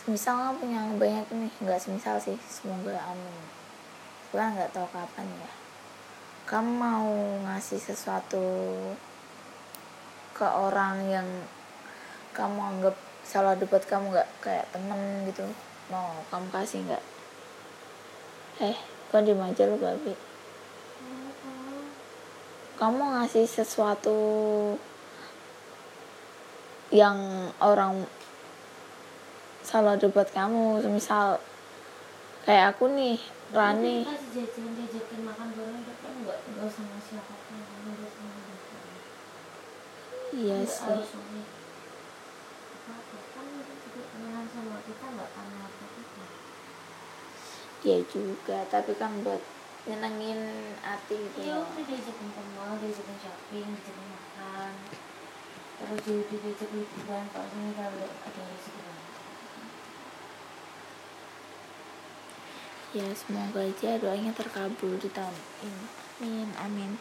semisal kamu punya banyak nih nggak semisal sih semoga amin sekarang nggak tahu kapan ya. Kamu mau ngasih sesuatu ke orang yang kamu anggap salah buat kamu nggak? Kayak temen gitu. Mau kamu kasih nggak? Eh kau di aja lu babi? Kamu ngasih sesuatu yang orang salah buat kamu. Misal kayak aku nih Rani. Diajakin kan dia iya sih. kan dia. Juga tapi kan buat nyenengin hati gitu iya udah diajakin ke mall diajakin shopping diajakin makan. Terus juga diajak liburan kalau ini kalau ada rezeki ya semoga aja doanya terkabul di tahun ini. Amin. amin